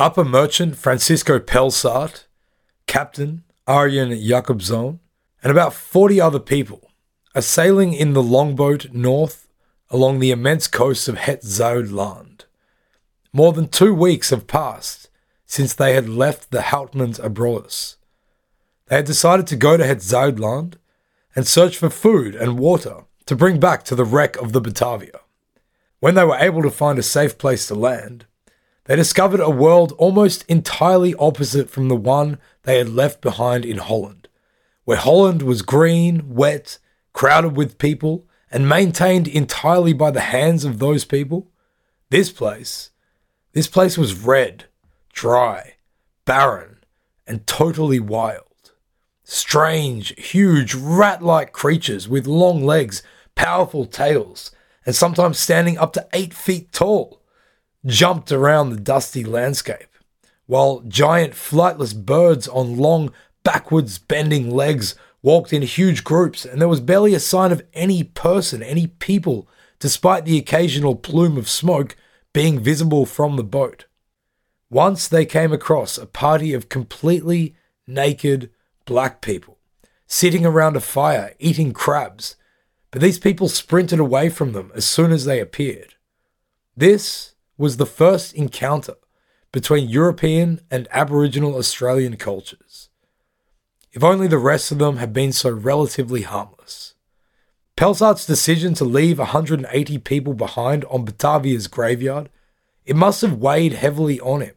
Upper Merchant Francisco Pelsart, Captain Arjen Jakobson, and about 40 other people are sailing in the longboat north along the immense coast of Het Zuidland. More than two weeks have passed since they had left the Houtmans Abrolhos. They had decided to go to Het Zuidland and search for food and water to bring back to the wreck of the Batavia. When they were able to find a safe place to land, they discovered a world almost entirely opposite from the one they had left behind in Holland, where Holland was green, wet, crowded with people, and maintained entirely by the hands of those people. This place, this place was red, dry, barren, and totally wild. Strange, huge, rat like creatures with long legs, powerful tails, and sometimes standing up to eight feet tall jumped around the dusty landscape, while giant flightless birds on long, backwards bending legs walked in huge groups, and there was barely a sign of any person, any people, despite the occasional plume of smoke being visible from the boat. Once they came across a party of completely naked black people sitting around a fire eating crabs, but these people sprinted away from them as soon as they appeared. This was the first encounter between European and Aboriginal Australian cultures. If only the rest of them had been so relatively harmless. Pelsart's decision to leave 180 people behind on Batavia's graveyard, it must have weighed heavily on him.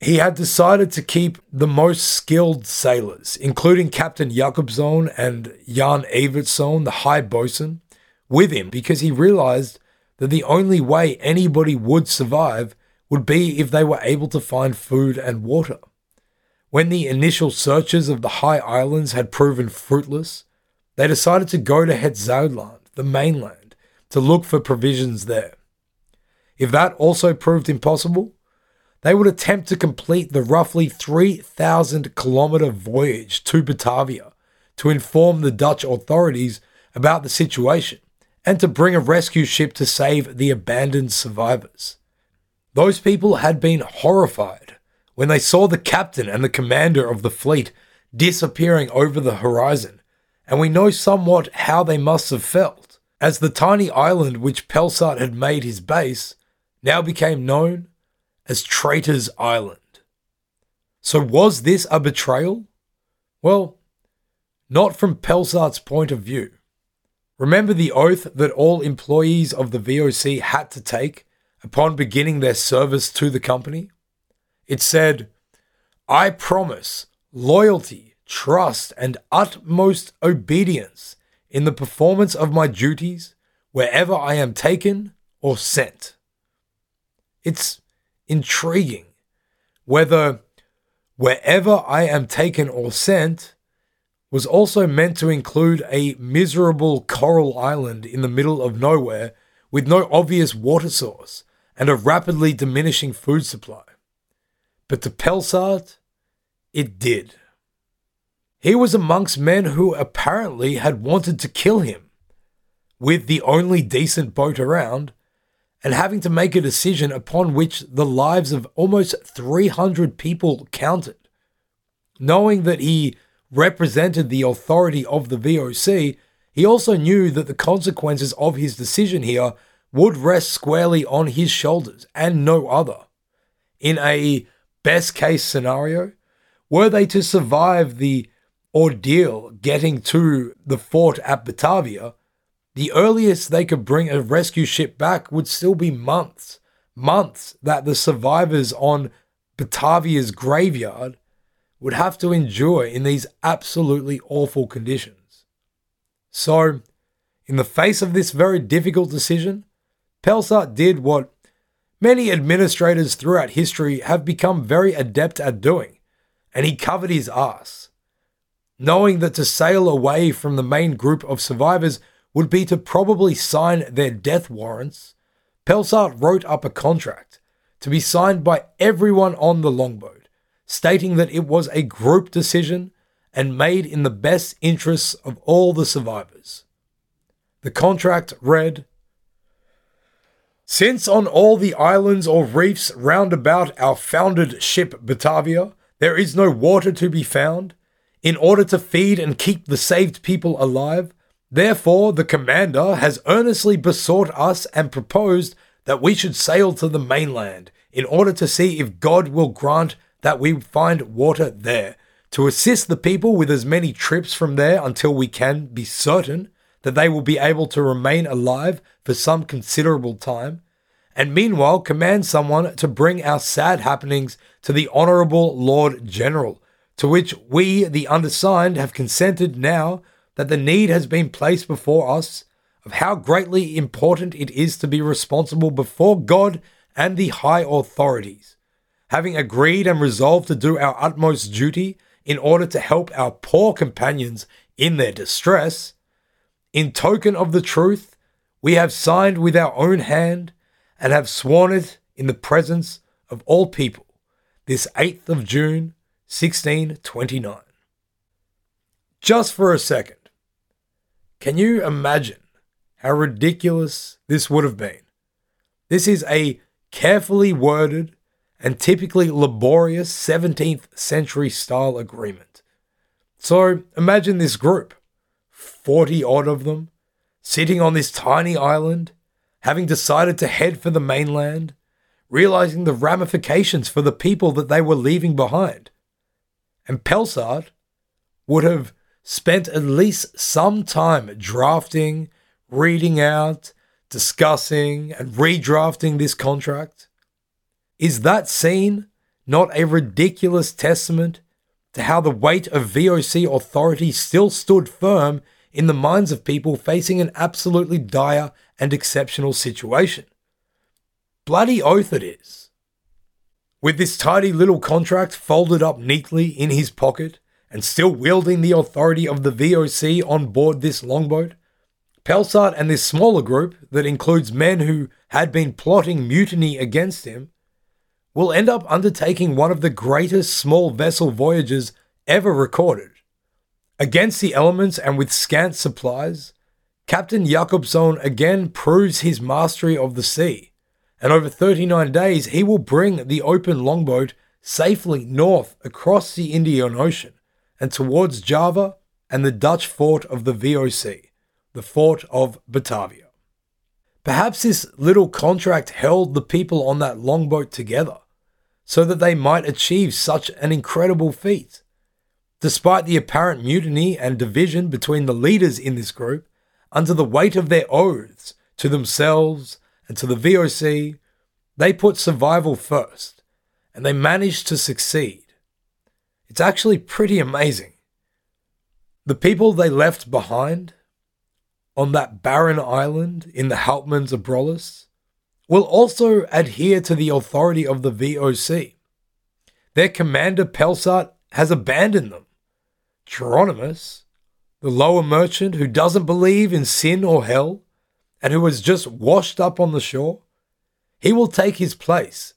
He had decided to keep the most skilled sailors, including Captain Jakobson and Jan Evertsson, the high bosun, with him because he realized that the only way anybody would survive would be if they were able to find food and water. When the initial searches of the high islands had proven fruitless, they decided to go to Het Zuidland, the mainland, to look for provisions there. If that also proved impossible, they would attempt to complete the roughly 3,000 kilometer voyage to Batavia to inform the Dutch authorities about the situation and to bring a rescue ship to save the abandoned survivors. Those people had been horrified when they saw the captain and the commander of the fleet disappearing over the horizon, and we know somewhat how they must have felt, as the tiny island which Pelsart had made his base now became known as Traitor's Island. So, was this a betrayal? Well, not from Pelsart's point of view. Remember the oath that all employees of the VOC had to take upon beginning their service to the company? It said, I promise loyalty, trust, and utmost obedience in the performance of my duties wherever I am taken or sent. It's intriguing whether wherever I am taken or sent was also meant to include a miserable coral island in the middle of nowhere with no obvious water source and a rapidly diminishing food supply. But to Pelsart, it did. He was amongst men who apparently had wanted to kill him, with the only decent boat around, and having to make a decision upon which the lives of almost 300 people counted. Knowing that he represented the authority of the VOC, he also knew that the consequences of his decision here would rest squarely on his shoulders and no other. In a best case scenario, were they to survive the ordeal getting to the fort at Batavia, the earliest they could bring a rescue ship back would still be months. Months that the survivors on Batavia's graveyard would have to endure in these absolutely awful conditions. So, in the face of this very difficult decision, Pelsart did what many administrators throughout history have become very adept at doing, and he covered his ass. Knowing that to sail away from the main group of survivors would be to probably sign their death warrants, Pelsart wrote up a contract to be signed by everyone on the longboat, stating that it was a group decision and made in the best interests of all the survivors. The contract read Since on all the islands or reefs round about our founded ship Batavia there is no water to be found, in order to feed and keep the saved people alive, therefore the commander has earnestly besought us and proposed that we should sail to the mainland in order to see if God will grant that we find water there, to assist the people with as many trips from there until we can be certain that they will be able to remain alive for some considerable time, and meanwhile command someone to bring our sad happenings to the Honourable Lord General, to which we, the undersigned, have consented now that the need has been placed before us of how greatly important it is to be responsible before God and the high authorities. Having agreed and resolved to do our utmost duty in order to help our poor companions in their distress, in token of the truth, we have signed with our own hand and have sworn it in the presence of all people this 8th of June, 1629. Just for a second, can you imagine how ridiculous this would have been. This is a carefully worded and typically laborious 17th century style agreement. So imagine this group, 40 odd of them, sitting on this tiny island, having decided to head for the mainland, realizing the ramifications for the people that they were leaving behind. And Pelsart would have spent at least some time drafting reading out, discussing, and redrafting this contract? Is that scene not a ridiculous testament to how the weight of VOC authority still stood firm in the minds of people facing an absolutely dire and exceptional situation? Bloody oath it is. With this tidy little contract folded up neatly in his pocket and still wielding the authority of the VOC on board this longboat, Pelsart and this smaller group, that includes men who had been plotting mutiny against him, will end up undertaking one of the greatest small vessel voyages ever recorded. Against the elements and with scant supplies, Captain Jakobson again proves his mastery of the sea, and over 39 days he will bring the open longboat safely north across the Indian Ocean and towards Java and the Dutch fort of the VOC the fort of Batavia. Perhaps this little contract held the people on that longboat together so that they might achieve such an incredible feat. Despite the apparent mutiny and division between the leaders in this group, under the weight of their oaths to themselves and to the VOC, they put survival first and they managed to succeed. It's actually pretty amazing. The people they left behind on that barren island in the Houtmans Abrolhos will also adhere to the authority of the VOC. Their commander Pelsart has abandoned them. Jeronimus, the lower merchant who doesn't believe in sin or hell and who has just washed up on the shore, he will take his place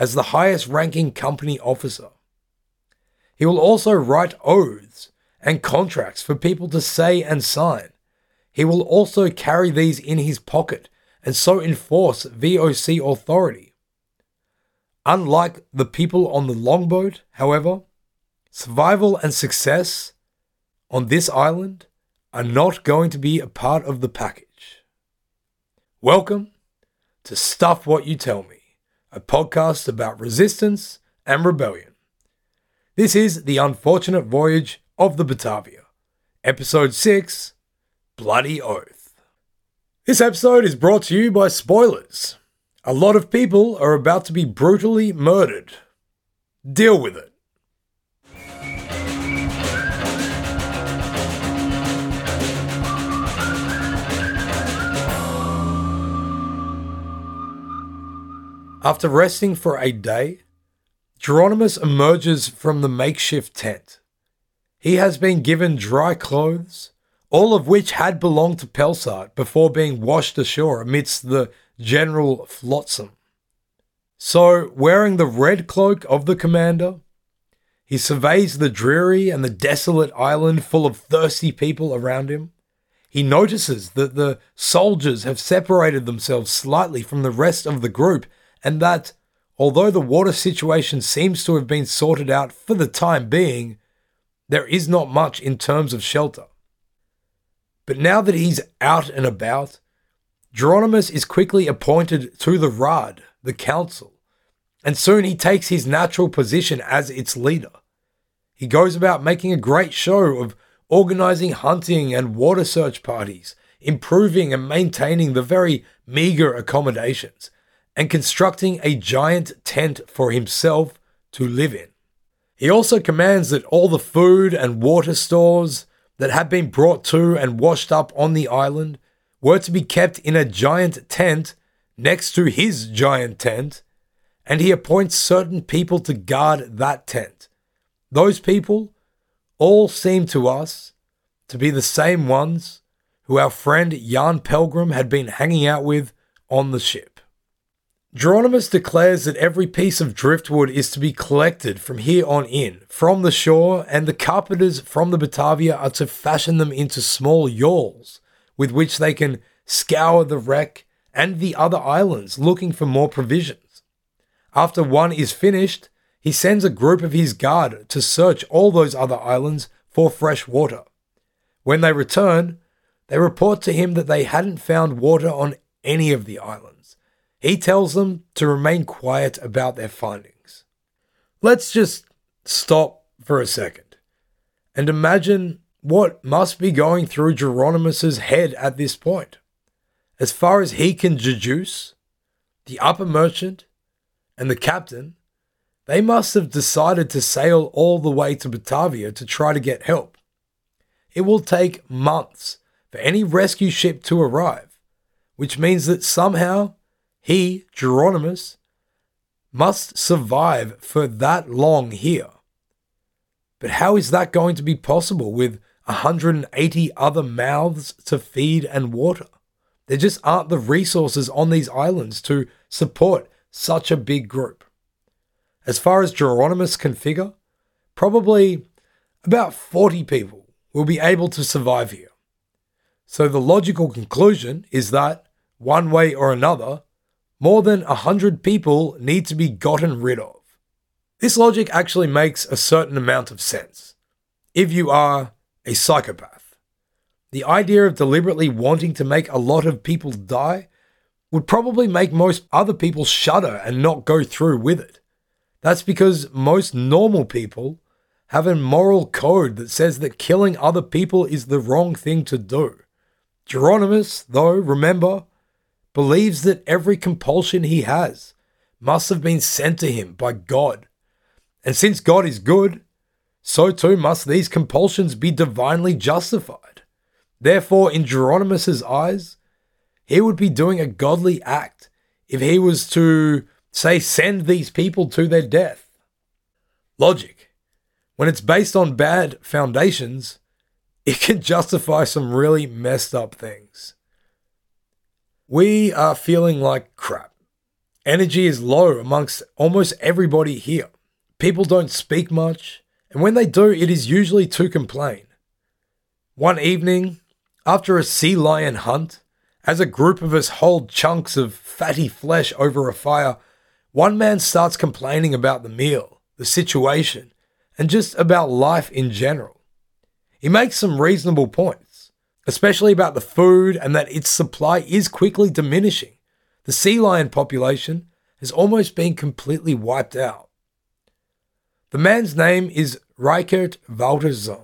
as the highest ranking company officer. He will also write oaths and contracts for people to say and sign he will also carry these in his pocket and so enforce VOC authority. Unlike the people on the longboat, however, survival and success on this island are not going to be a part of the package. Welcome to Stuff What You Tell Me, a podcast about resistance and rebellion. This is The Unfortunate Voyage of the Batavia, Episode 6 bloody oath. This episode is brought to you by spoilers. A lot of people are about to be brutally murdered. Deal with it. After resting for a day, Jeronimus emerges from the makeshift tent. He has been given dry clothes, all of which had belonged to Pelsart before being washed ashore amidst the general flotsam. So, wearing the red cloak of the commander, he surveys the dreary and the desolate island full of thirsty people around him. He notices that the soldiers have separated themselves slightly from the rest of the group, and that, although the water situation seems to have been sorted out for the time being, there is not much in terms of shelter. But now that he's out and about, Jeronimus is quickly appointed to the Rad, the council, and soon he takes his natural position as its leader. He goes about making a great show of organizing hunting and water search parties, improving and maintaining the very meager accommodations, and constructing a giant tent for himself to live in. He also commands that all the food and water stores that had been brought to and washed up on the island were to be kept in a giant tent next to his giant tent, and he appoints certain people to guard that tent. Those people all seem to us to be the same ones who our friend Jan Pelgrim had been hanging out with on the ship. Jeronimus declares that every piece of driftwood is to be collected from here on in, from the shore, and the carpenters from the Batavia are to fashion them into small yawls with which they can scour the wreck and the other islands looking for more provisions. After one is finished, he sends a group of his guard to search all those other islands for fresh water. When they return, they report to him that they hadn't found water on any of the islands. He tells them to remain quiet about their findings. Let's just stop for a second and imagine what must be going through Jeronimus's head at this point. As far as he can deduce, the upper merchant and the captain, they must have decided to sail all the way to Batavia to try to get help. It will take months for any rescue ship to arrive, which means that somehow he, Jeronimus, must survive for that long here. But how is that going to be possible with 180 other mouths to feed and water? There just aren't the resources on these islands to support such a big group. As far as Jeronimus can figure, probably about 40 people will be able to survive here. So the logical conclusion is that, one way or another, more than 100 people need to be gotten rid of. This logic actually makes a certain amount of sense. If you are a psychopath, the idea of deliberately wanting to make a lot of people die would probably make most other people shudder and not go through with it. That's because most normal people have a moral code that says that killing other people is the wrong thing to do. Jeronimus, though, remember, believes that every compulsion he has must have been sent to him by God. And since God is good, so too must these compulsions be divinely justified. Therefore, in Jeronimus's eyes, he would be doing a godly act if he was to, say, send these people to their death. Logic. When it's based on bad foundations, it can justify some really messed up things. We are feeling like crap. Energy is low amongst almost everybody here. People don't speak much, and when they do, it is usually to complain. One evening, after a sea lion hunt, as a group of us hold chunks of fatty flesh over a fire, one man starts complaining about the meal, the situation, and just about life in general. He makes some reasonable points especially about the food and that its supply is quickly diminishing. The sea lion population has almost been completely wiped out. The man's name is Reichert Walterszoon.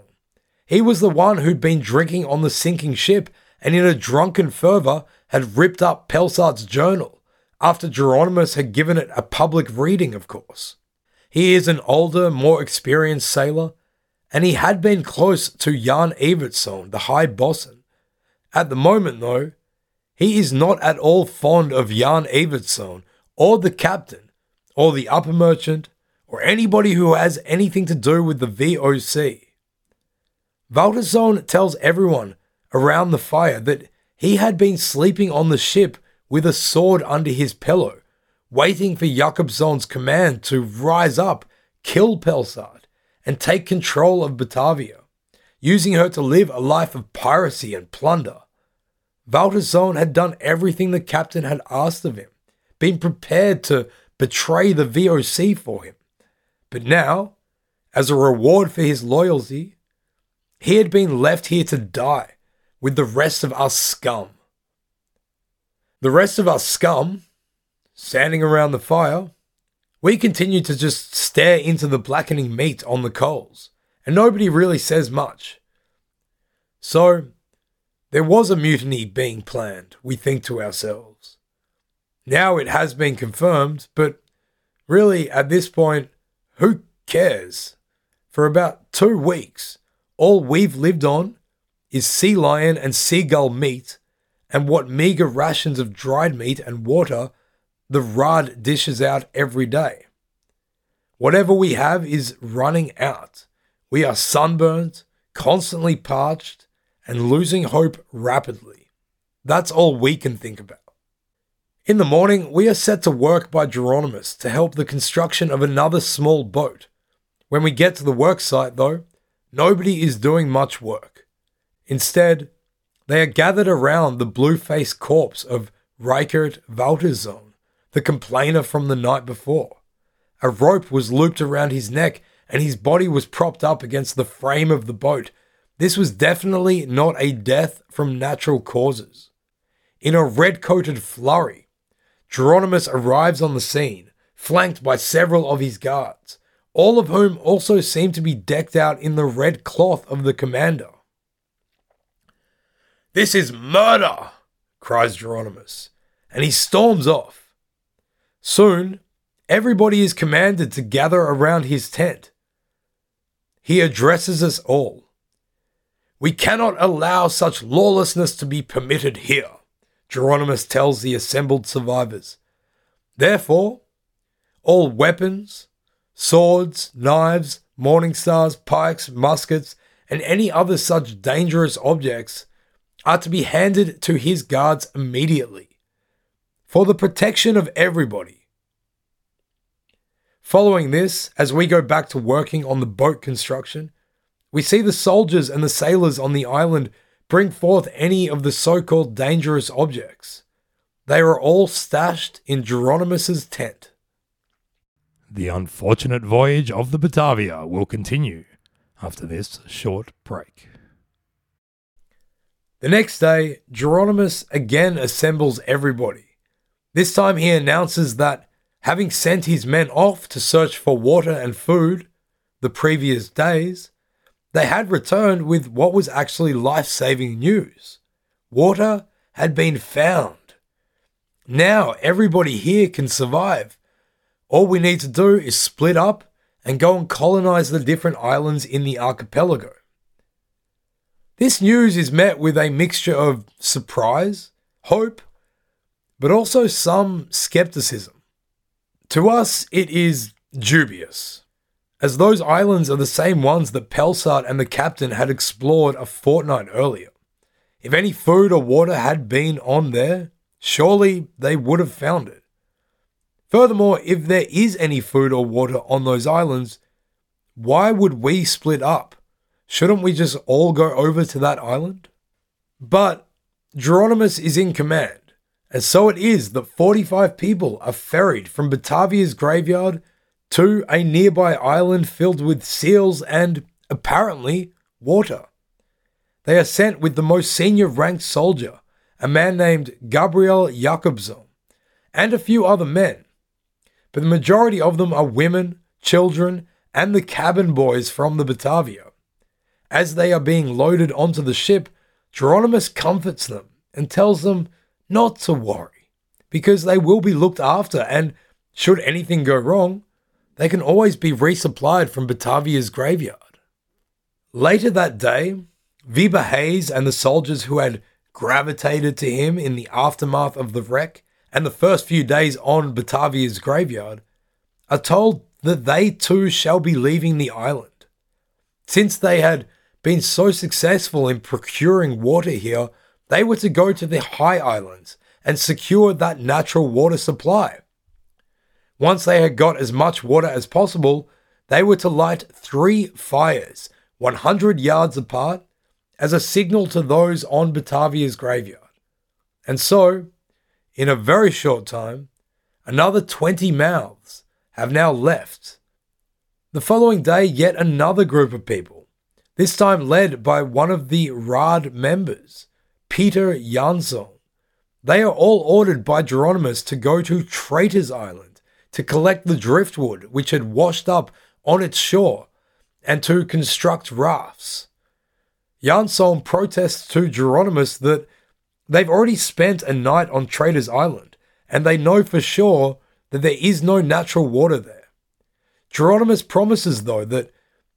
He was the one who'd been drinking on the sinking ship and in a drunken fervor had ripped up Pelsart's journal after Jeronimus had given it a public reading, of course. He is an older, more experienced sailor and he had been close to Jan Evertsson, the High Bosun. At the moment, though, he is not at all fond of Jan Evertsson or the captain, or the upper merchant, or anybody who has anything to do with the VOC. Walterszoon tells everyone around the fire that he had been sleeping on the ship with a sword under his pillow, waiting for Jakobson's command to rise up, kill Pelsart, and take control of Batavia, using her to live a life of piracy and plunder. Walterszoon had done everything the captain had asked of him, been prepared to betray the VOC for him. But now, as a reward for his loyalty, he had been left here to die with the rest of us scum. The rest of us scum, standing around the fire, we continue to just stare into the blackening meat on the coals, and nobody really says much. So, there was a mutiny being planned, we think to ourselves. Now it has been confirmed, but really, at this point, who cares? For about two weeks, all we've lived on is sea lion and seagull meat and what meager rations of dried meat and water the Rad dishes out every day. Whatever we have is running out. We are sunburnt, constantly parched, and losing hope rapidly. That's all we can think about. In the morning, we are set to work by Jeronimus to help the construction of another small boat. When we get to the work site, though, nobody is doing much work. Instead, they are gathered around the blue faced corpse of Reichert Walterszoon, the complainer from the night before. A rope was looped around his neck and his body was propped up against the frame of the boat. This was definitely not a death from natural causes. In a red coated flurry, Jeronimus arrives on the scene, flanked by several of his guards, all of whom also seem to be decked out in the red cloth of the commander. This is murder, cries Jeronimus, and he storms off. Soon, everybody is commanded to gather around his tent. He addresses us all. We cannot allow such lawlessness to be permitted here, Jeronimus tells the assembled survivors. Therefore, all weapons, swords, knives, morning stars, pikes, muskets, and any other such dangerous objects are to be handed to his guards immediately for the protection of everybody. Following this, as we go back to working on the boat construction, we see the soldiers and the sailors on the island bring forth any of the so called dangerous objects. They are all stashed in Jeronimus's tent. The unfortunate voyage of the Batavia will continue after this short break. The next day, Jeronimus again assembles everybody. This time he announces that, having sent his men off to search for water and food the previous days, they had returned with what was actually life saving news. Water had been found. Now everybody here can survive. All we need to do is split up and go and colonize the different islands in the archipelago. This news is met with a mixture of surprise, hope, but also some skepticism. To us, it is dubious, as those islands are the same ones that Pelsart and the captain had explored a fortnight earlier. If any food or water had been on there, surely they would have found it. Furthermore, if there is any food or water on those islands, why would we split up? Shouldn't we just all go over to that island? But Jeronimus is in command, and so it is that 45 people are ferried from Batavia's graveyard to a nearby island filled with seals and, apparently, water. They are sent with the most senior ranked soldier, a man named Gabriel Jakobson, and a few other men. But the majority of them are women, children, and the cabin boys from the Batavia. As they are being loaded onto the ship, Jeronimus comforts them and tells them not to worry, because they will be looked after, and should anything go wrong, they can always be resupplied from Batavia's graveyard. Later that day, Weber Hayes and the soldiers who had gravitated to him in the aftermath of the wreck and the first few days on Batavia's graveyard are told that they too shall be leaving the island. Since they had been so successful in procuring water here, they were to go to the high islands and secure that natural water supply. Once they had got as much water as possible, they were to light three fires, 100 yards apart, as a signal to those on Batavia's graveyard. And so, in a very short time, another 20 mouths have now left. The following day, yet another group of people, this time led by one of the Rad members, Peter Jansson. They are all ordered by Jeronimus to go to Traitor's Island to collect the driftwood which had washed up on its shore and to construct rafts. Jansson protests to Jeronimus that they've already spent a night on Traitor's Island and they know for sure that there is no natural water there. Jeronimus promises, though, that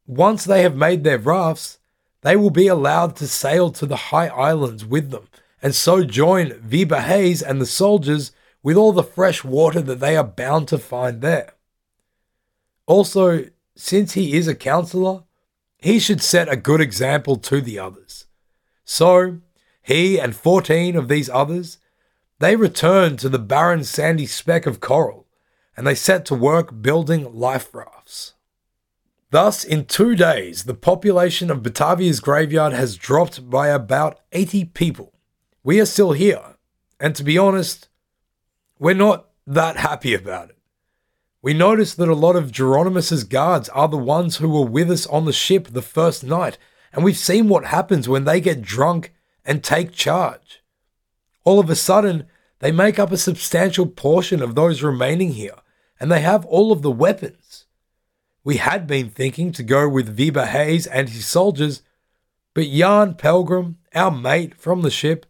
once they have made their rafts, they will be allowed to sail to the high islands with them and so join Hayes and the soldiers with all the fresh water that they are bound to find there. Also, since he is a counselor, he should set a good example to the others. So, he and 14 of these others, they return to the barren sandy speck of coral, and they set to work building life rafts. Thus, in two days, the population of Batavia's graveyard has dropped by about 80 people. We are still here, and to be honest, we're not that happy about it. We notice that a lot of Jeronimus's guards are the ones who were with us on the ship the first night, and we've seen what happens when they get drunk and take charge. All of a sudden, they make up a substantial portion of those remaining here, and they have all of the weapons. We had been thinking to go with Weber Hayes and his soldiers, but Jan Pelgrim, our mate from the ship,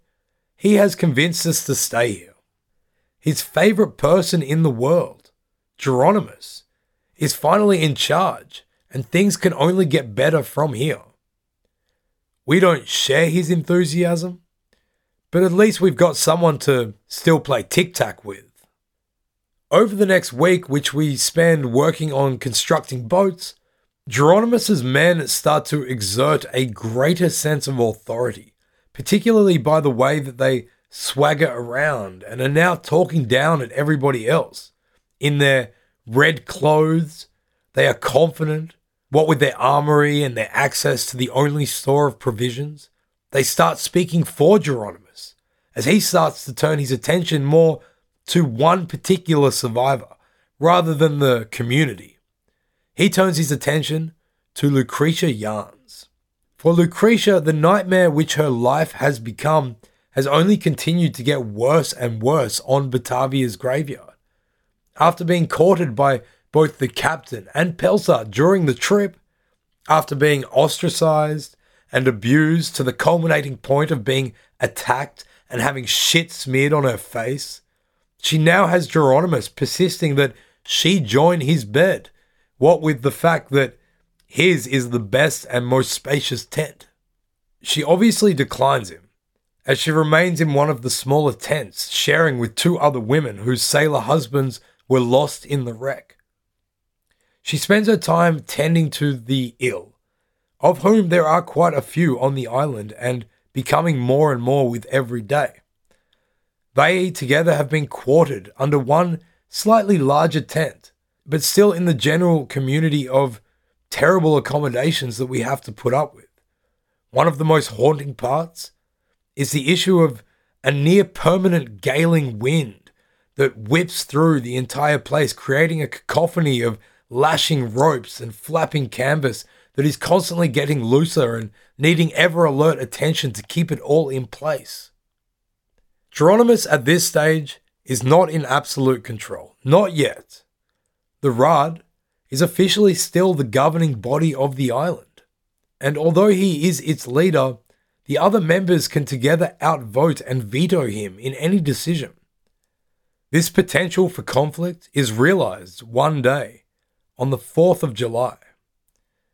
he has convinced us to stay here. His favorite person in the world, Jeronimus is finally in charge, and things can only get better from here. We don't share his enthusiasm, but at least we've got someone to still play tic tac with. Over the next week, which we spend working on constructing boats, Jeronimus's men start to exert a greater sense of authority, particularly by the way that they swagger around and are now talking down at everybody else in their red clothes. They are confident. What with their armory and their access to the only store of provisions, they start speaking for Jeronimus as he starts to turn his attention more to one particular survivor rather than the community. He turns his attention to Lucretia Jans. For Lucretia, the nightmare which her life has become has only continued to get worse and worse on Batavia's graveyard. After being courted by both the captain and Pelsart during the trip, after being ostracized and abused to the culminating point of being attacked and having shit smeared on her face, she now has Jeronimus persisting that she join his bed, what with the fact that his is the best and most spacious tent. She obviously declines him, as she remains in one of the smaller tents, sharing with two other women whose sailor husbands were lost in the wreck. She spends her time tending to the ill, of whom there are quite a few on the island and becoming more and more with every day. They together have been quartered under one slightly larger tent, but still in the general community of terrible accommodations that we have to put up with. One of the most haunting parts is the issue of a near permanent galing wind that whips through the entire place, creating a cacophony of lashing ropes and flapping canvas that is constantly getting looser and needing ever alert attention to keep it all in place. Jeronimus at this stage is not in absolute control, not yet. The Rad is officially still the governing body of the island, and although he is its leader, the other members can together outvote and veto him in any decision. This potential for conflict is realized one day on the 4th of July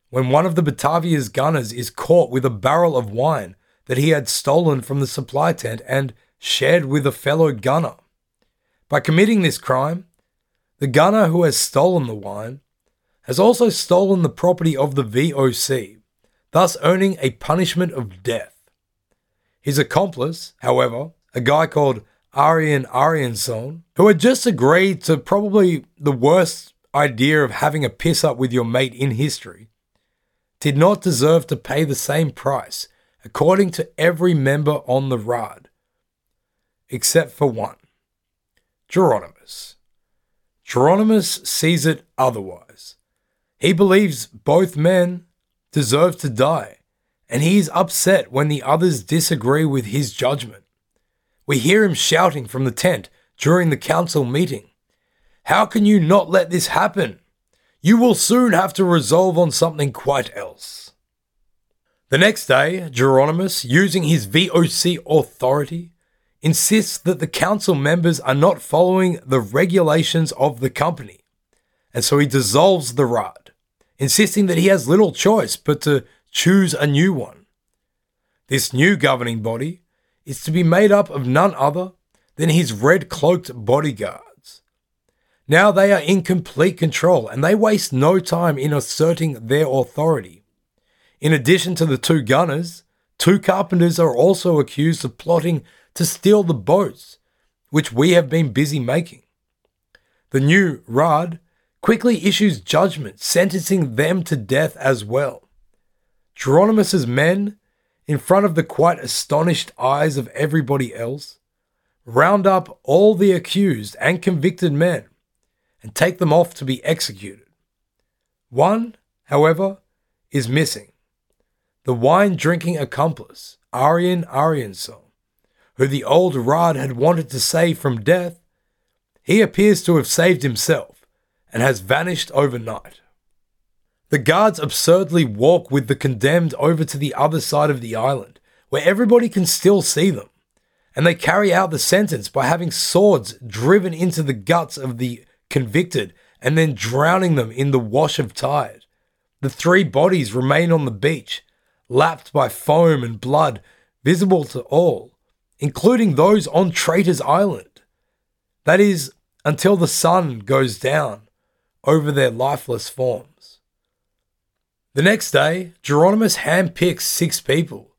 when one of the Batavia's gunners is caught with a barrel of wine that he had stolen from the supply tent and shared with a fellow gunner. By committing this crime, the gunner who has stolen the wine has also stolen the property of the VOC, thus earning a punishment of death. His accomplice, however, a guy called Arjen Arjensson, who had just agreed to probably the worst idea of having a piss up with your mate in history, did not deserve to pay the same price, according to every member on the Rad, except for one Jeronimus. Jeronimus sees it otherwise. He believes both men deserve to die, and he is upset when the others disagree with his judgment. We hear him shouting from the tent during the council meeting How can you not let this happen? You will soon have to resolve on something quite else. The next day, Jeronimus, using his VOC authority, insists that the council members are not following the regulations of the company, and so he dissolves the Rad, insisting that he has little choice but to choose a new one. This new governing body is to be made up of none other than his red cloaked bodyguards. Now they are in complete control and they waste no time in asserting their authority. In addition to the two gunners, two carpenters are also accused of plotting to steal the boats, which we have been busy making. The new Rad quickly issues judgment, sentencing them to death as well. Jeronimus's men, in front of the quite astonished eyes of everybody else, round up all the accused and convicted men and take them off to be executed. One, however, is missing the wine drinking accomplice, Arjen Arjensson who the old Rad had wanted to save from death, he appears to have saved himself and has vanished overnight. The guards absurdly walk with the condemned over to the other side of the island, where everybody can still see them, and they carry out the sentence by having swords driven into the guts of the convicted and then drowning them in the wash of tide. The three bodies remain on the beach, lapped by foam and blood, visible to all, including those on Traitor's Island. That is, until the sun goes down over their lifeless forms. The next day, Jeronimus handpicks six people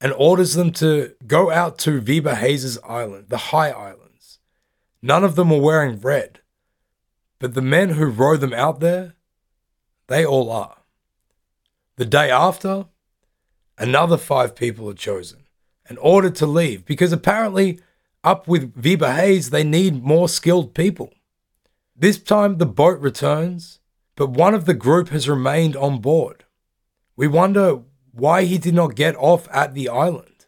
and orders them to go out to Weber Hayes' island, the High Islands. None of them were wearing red, but the men who row them out there, they all are. The day after, another five people are chosen and ordered to leave because apparently, up with Weber Hayes, they need more skilled people. This time the boat returns, but one of the group has remained on board. We wonder why he did not get off at the island.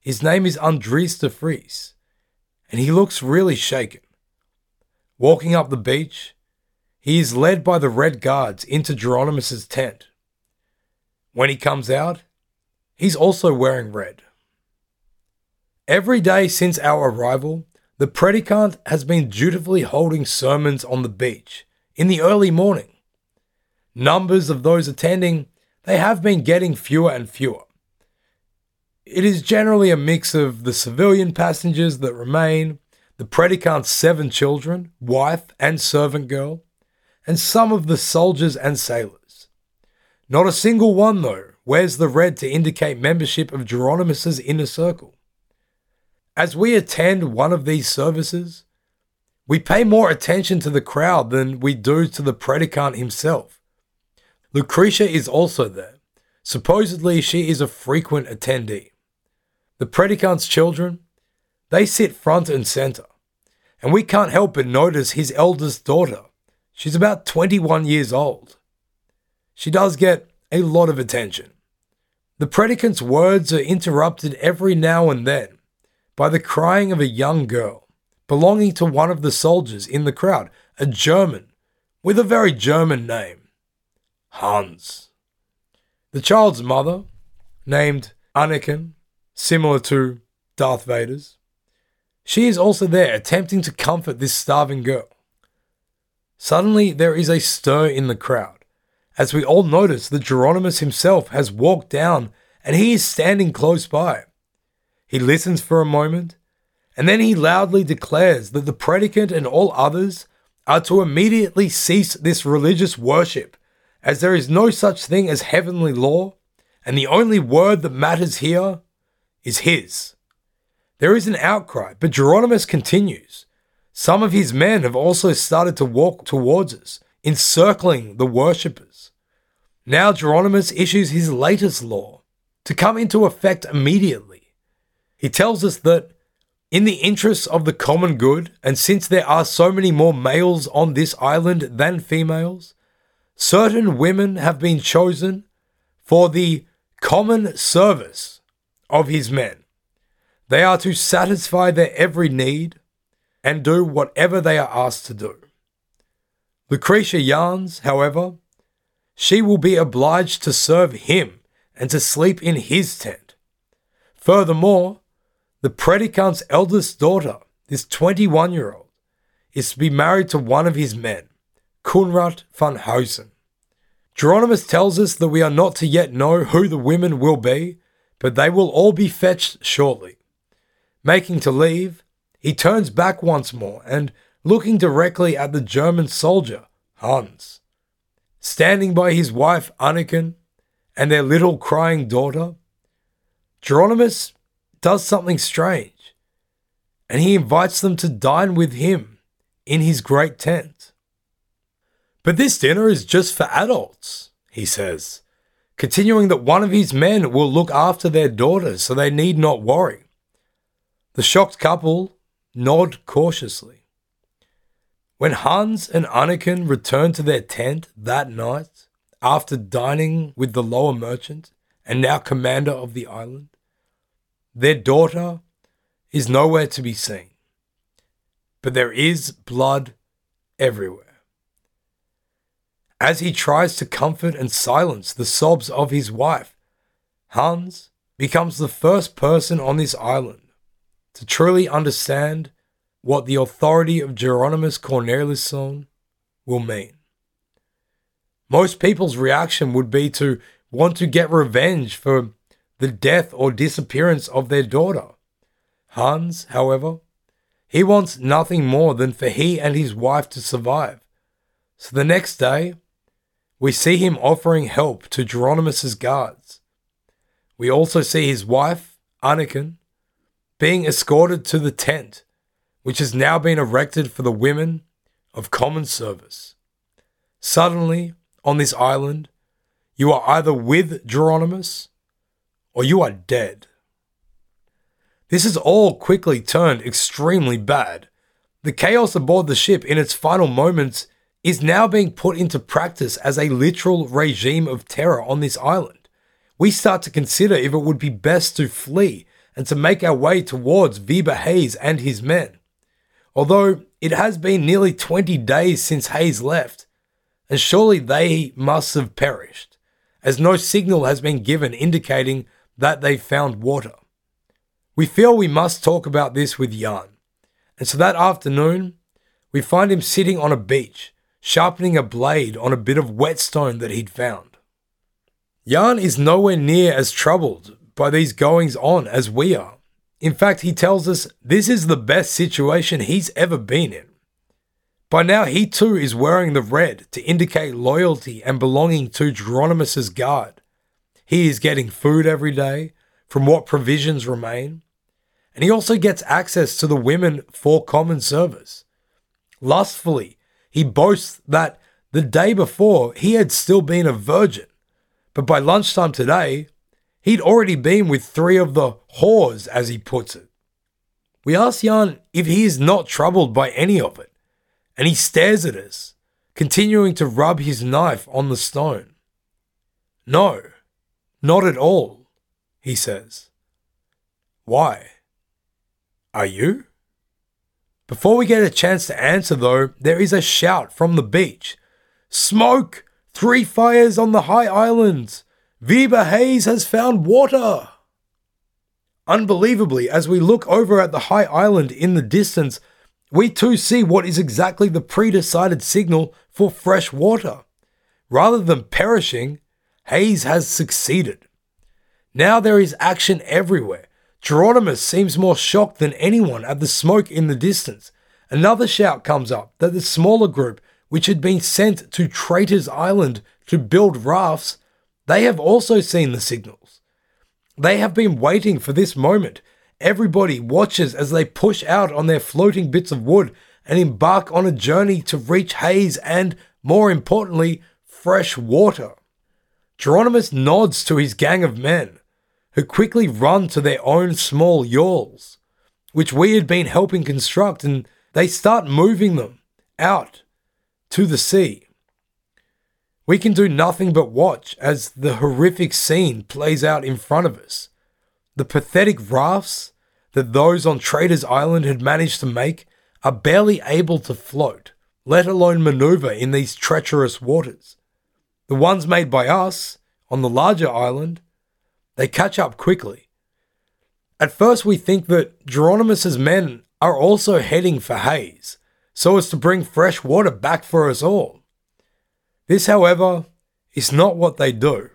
His name is Andries de Vries, and he looks really shaken. Walking up the beach, he is led by the Red Guards into Jeronimus's tent. When he comes out, he's also wearing red. Every day since our arrival, the predicant has been dutifully holding sermons on the beach in the early morning. Numbers of those attending, they have been getting fewer and fewer. It is generally a mix of the civilian passengers that remain, the predicant's seven children, wife and servant girl, and some of the soldiers and sailors. Not a single one, though, wears the red to indicate membership of Jeronimus's inner circle. As we attend one of these services, we pay more attention to the crowd than we do to the predicant himself. Lucretia is also there. Supposedly, she is a frequent attendee. The predicant's children, they sit front and center, and we can't help but notice his eldest daughter. She's about 21 years old. She does get a lot of attention. The predicant's words are interrupted every now and then by the crying of a young girl belonging to one of the soldiers in the crowd, a German with a very German name Hans. The child's mother, named Anakin, similar to Darth Vader's, she is also there attempting to comfort this starving girl. Suddenly, there is a stir in the crowd as we all notice that Jeronimus himself has walked down and he is standing close by. He listens for a moment And then he loudly declares that the predicant and all others are to immediately cease this religious worship, as there is no such thing as heavenly law, and the only word that matters here is his. There is an outcry, but Jeronimus continues. Some of his men have also started to walk towards us, encircling the worshippers. Now Jeronimus issues his latest law to come into effect immediately. He tells us that in the interests of the common good, and since there are so many more males on this island than females, certain women have been chosen for the common service of his men. They are to satisfy their every need and do whatever they are asked to do. Lucretia Jans, however, she will be obliged to serve him and to sleep in his tent. Furthermore, the predicant's eldest daughter, this 21 year old, is to be married to one of his men, Kunrat van Huyssen. Jeronimus tells us that we are not to yet know who the women will be, but they will all be fetched shortly. Making to leave, he turns back once more and, looking directly at the German soldier, Hans, standing by his wife Anniken and their little crying daughter, Jeronimus does something strange, and he invites them to dine with him in his great tent. But this dinner is just for adults, he says, continuing that one of his men will look after their daughters so they need not worry. The shocked couple nod cautiously. When Hans and Anniken return to their tent that night, after dining with the lower merchant and now commander of the island, their daughter is nowhere to be seen, but there is blood everywhere. As he tries to comfort and silence the sobs of his wife, Hans becomes the first person on this island to truly understand what the authority of Jeronimus Corneliszoon will mean. Most people's reaction would be to want to get revenge for the death or disappearance of their daughter. Hans, however, he wants nothing more than for he and his wife to survive. So the next day, we see him offering help to Jeronimus's guards. We also see his wife, Anniken, being escorted to the tent, which has now been erected for the women of common service. Suddenly, on this island, you are either with Jeronimus or you are dead. This has all quickly turned extremely bad. The chaos aboard the ship in its final moments is now being put into practice as a literal regime of terror on this island. We start to consider if it would be best to flee and to make our way towards Wiebbe Hayes and his men. Although it has been nearly 20 days since Hayes left, and surely they must have perished, as no signal has been given indicating that they found water. We feel we must talk about this with Jan, and so that afternoon, we find him sitting on a beach, sharpening a blade on a bit of whetstone that he'd found. Jan is nowhere near as troubled by these goings on as we are. In fact, he tells us this is the best situation he's ever been in. By now, he too is wearing the red to indicate loyalty and belonging to Jeronimus's guard. He is getting food every day from what provisions remain, and he also gets access to the women for common service. Lustfully, he boasts that the day before he had still been a virgin, but by lunchtime today, he'd already been with three of the whores, as he puts it. We ask Jan if he is not troubled by any of it, and he stares at us, continuing to rub his knife on the stone. No, not at all, he says. Why? Are you? Before we get a chance to answer, though, there is a shout from the beach Smoke! Three fires on the high islands! Wiebbe Hayes has found water! Unbelievably, as we look over at the high island in the distance, we too see what is exactly the pre decided signal for fresh water. Rather than perishing, Hayes has succeeded. Now there is action everywhere. Jeronimus seems more shocked than anyone at the smoke in the distance. Another shout comes up that the smaller group, which had been sent to Traitor's Island to build rafts, they have also seen the signals. They have been waiting for this moment. Everybody watches as they push out on their floating bits of wood and embark on a journey to reach Hayes and, more importantly, fresh water. Jeronimus nods to his gang of men, who quickly run to their own small yawls, which we had been helping construct, and they start moving them out to the sea. We can do nothing but watch as the horrific scene plays out in front of us. The pathetic rafts that those on Traitor's Island had managed to make are barely able to float, let alone maneuver in these treacherous waters. The ones made by us on the larger island, they catch up quickly. At first, we think that Jeronimus's men are also heading for Hayes, so as to bring fresh water back for us all. This, however, is not what they do.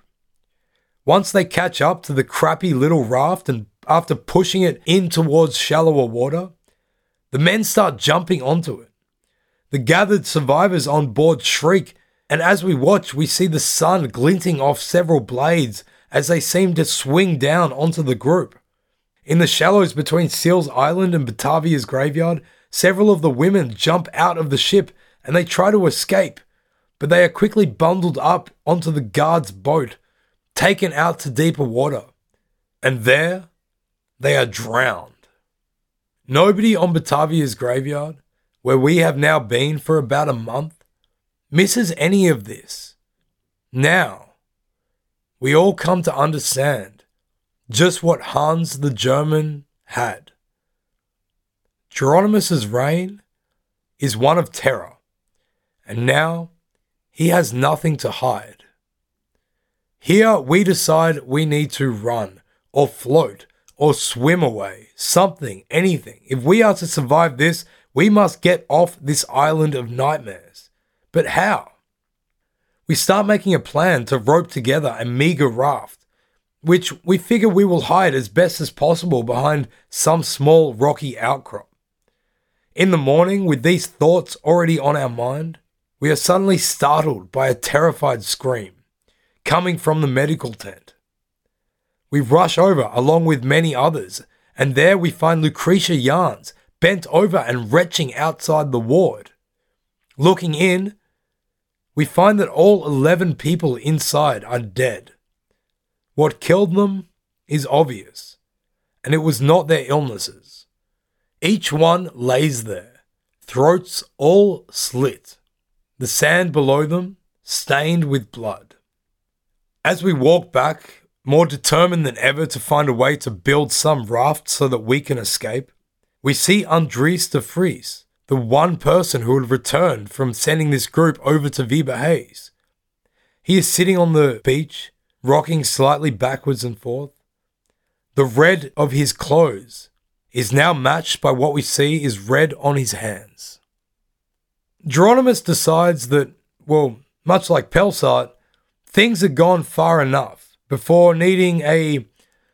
Once they catch up to the crappy little raft and after pushing it in towards shallower water, the men start jumping onto it. The gathered survivors on board shriek, and as we watch, we see the sun glinting off several blades as they seem to swing down onto the group. In the shallows between Seals Island and Batavia's graveyard, several of the women jump out of the ship and they try to escape, but they are quickly bundled up onto the guard's boat, taken out to deeper water. And there, they are drowned. Nobody on Batavia's graveyard, where we have now been for about a month, misses any of this. Now, we all come to understand just what Hans the German had. Jeronimus's reign is one of terror, and now he has nothing to hide. Here we decide we need to run or float or swim away, something, anything. If we are to survive this, we must get off this island of nightmares. But how? We start making a plan to rope together a meager raft, which we figure we will hide as best as possible behind some small rocky outcrop. In the morning, with these thoughts already on our mind, we are suddenly startled by a terrified scream coming from the medical tent. We rush over along with many others, and there we find Lucretia Jans bent over and retching outside the ward. Looking in, we find that all 11 people inside are dead. What killed them is obvious, and it was not their illnesses. Each one lays there, throats all slit the sand below them stained with blood. As we walk back, more determined than ever to find a way to build some raft so that we can escape, we see Andries de Vries, the one person who had returned from sending this group over to Wiebbe Hayes. He is sitting on the beach, rocking slightly backwards and forth. The red of his clothes is now matched by what we see is red on his hands. Jeronimus decides that, well, much like Pelsaert, things had gone far enough before needing a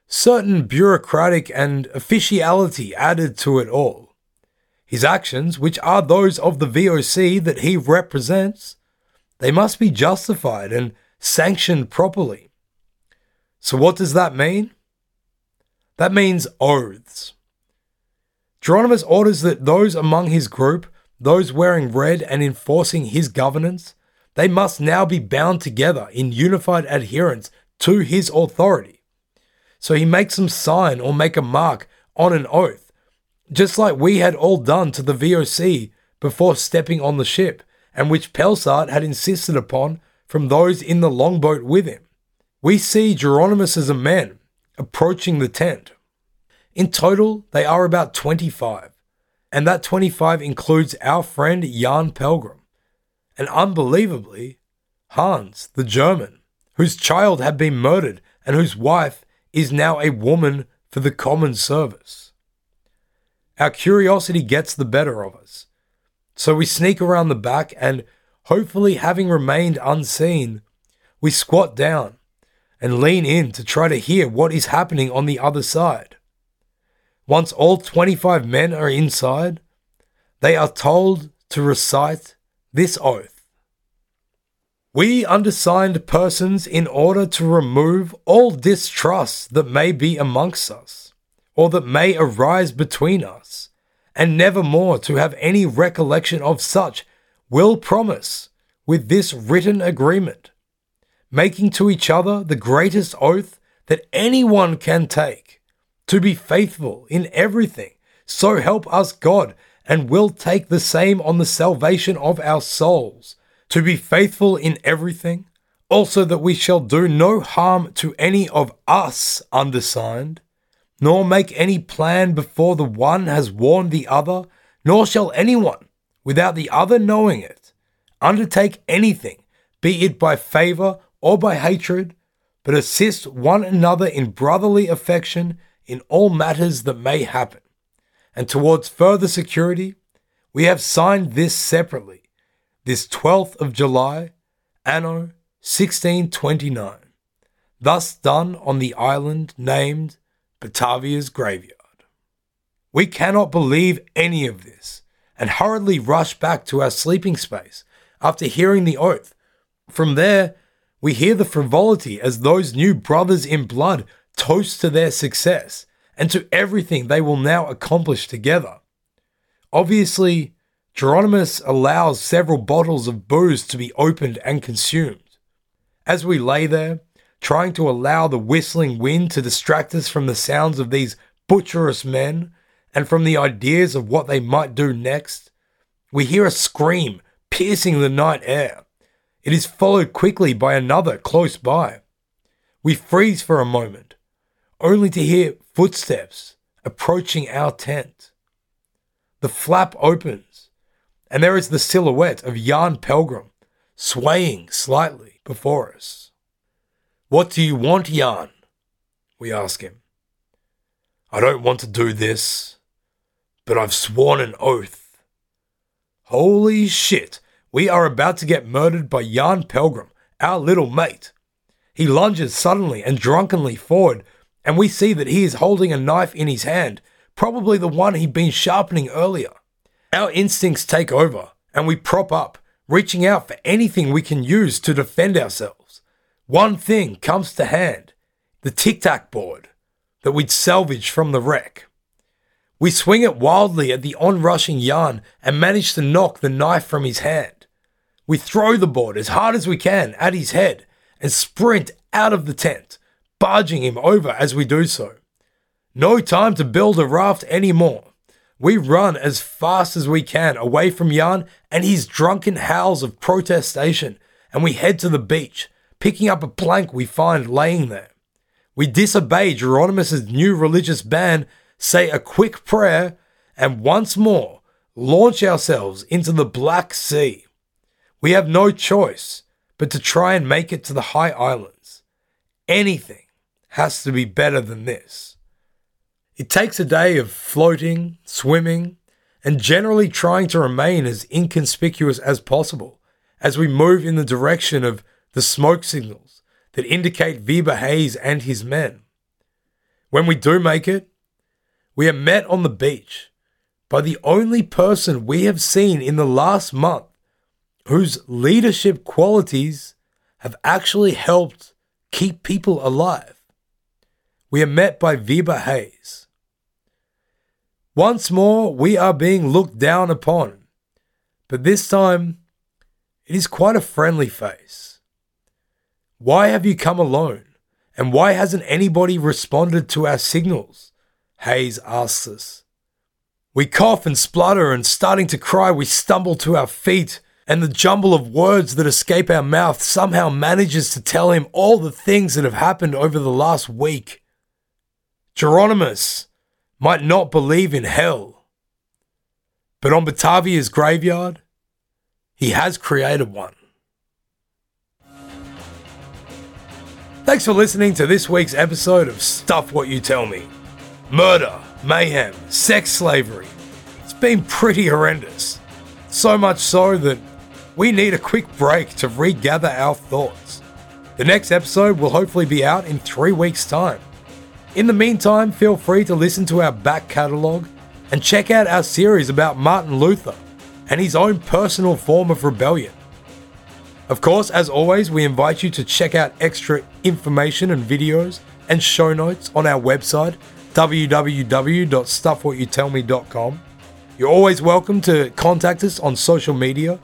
certain bureaucratic and officiality added to it all. His actions, which are those of the VOC that he represents, they must be justified and sanctioned properly. So, what does that mean? That means oaths. Jeronimus orders that those among his group those wearing red and enforcing his governance, they must now be bound together in unified adherence to his authority. So he makes them sign or make a mark on an oath, just like we had all done to the VOC before stepping on the ship, and which Pelsaert had insisted upon from those in the longboat with him. We see Jeronimus as a man approaching the tent. In total, they are about 25 and that 25 includes our friend Jan Pelgrom, and unbelievably, Hans, the German, whose child had been murdered and whose wife is now a woman for the common service. Our curiosity gets the better of us, so we sneak around the back and, hopefully having remained unseen, we squat down and lean in to try to hear what is happening on the other side. once all 25 men are inside, they are told to recite this oath. We undersigned persons, in order to remove all distrust that may be amongst us, or that may arise between us, and never more to have any recollection of such, will promise, with this written agreement, making to each other the greatest oath that anyone can take, to be faithful in everything, so help us God, and will take the same on the salvation of our souls, to be faithful in everything, also that we shall do no harm to any of us undersigned, nor make any plan before the one has warned the other, nor shall anyone, without the other knowing it, undertake anything, be it by favor or by hatred, but assist one another in brotherly affection in all matters that may happen. And towards further security, we have signed this separately, this 12th of July, anno 1629, thus done on the island named Batavia's Graveyard. We cannot believe any of this, and hurriedly rush back to our sleeping space after hearing the oath. From there, we hear the frivolity as those new brothers in blood toast to their success and to everything they will now accomplish together. Obviously, Jeronimus allows several bottles of booze to be opened and consumed. As we lay there, trying to allow the whistling wind to distract us from the sounds of these butcherous men and from the ideas of what they might do next, we hear a scream piercing the night air. It is followed quickly by another close by. We freeze for a moment, only to hear footsteps approaching our tent. The flap opens, and there is the silhouette of Jan Pelgrom swaying slightly before us. What do you want, Jan? We ask him. I don't want to do this, but I've sworn an oath. Holy shit, we are about to get murdered by Jan Pelgrom, our little mate. He lunges suddenly and drunkenly forward, and we see that he is holding a knife in his hand, probably the one he'd been sharpening earlier. Our instincts take over, and we prop up, reaching out for anything we can use to defend ourselves. One thing comes to hand the tic tac board that we'd salvaged from the wreck. We swing it wildly at the onrushing Jan and manage to knock the knife from his hand. We throw the board as hard as we can at his head and sprint out of the tent, barging him over as we do so. No time to build a raft anymore. We run as fast as we can away from Jan and his drunken howls of protestation, and we head to the beach, picking up a plank we find laying there. We disobey Jeronimus's new religious ban, say a quick prayer, and once more launch ourselves into the Black Sea. We have no choice but to try and make it to the high islands. Anything has to be better than this. It takes a day of floating, swimming, and generally trying to remain as inconspicuous as possible as we move in the direction of the smoke signals that indicate Wiebbe Hayes and his men. When we do make it, we are met on the beach by the only person we have seen in the last month whose leadership qualities have actually helped keep people alive we are met by Wiebbe Hayes. Once more, we are being looked down upon, but this time it is quite a friendly face. Why have you come alone? And why hasn't anybody responded to our signals? Hayes asks us. We cough and splutter, and starting to cry, we stumble to our feet, and the jumble of words that escape our mouth somehow manages to tell him all the things that have happened over the last week. Jeronimus might not believe in hell, but on Batavia's graveyard, he has created one. Thanks for listening to this week's episode of Stuff What You Tell Me. Murder, mayhem, sex slavery. It's been pretty horrendous. So much so that we need a quick break to regather our thoughts. The next episode will hopefully be out in three weeks' time. In the meantime, feel free to listen to our back catalogue and check out our series about Martin Luther and his own personal form of rebellion. Of course, as always, we invite you to check out extra information and videos and show notes on our website www.stuffwhatyoutellme.com. You're always welcome to contact us on social media,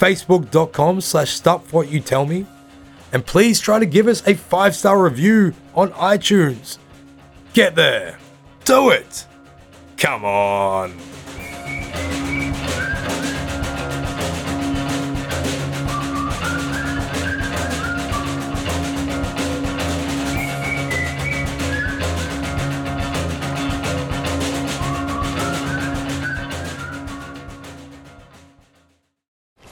facebook.com slash stuffwhatyoutellme, and please try to give us a five-star review on iTunes. Get there. Do it. Come on.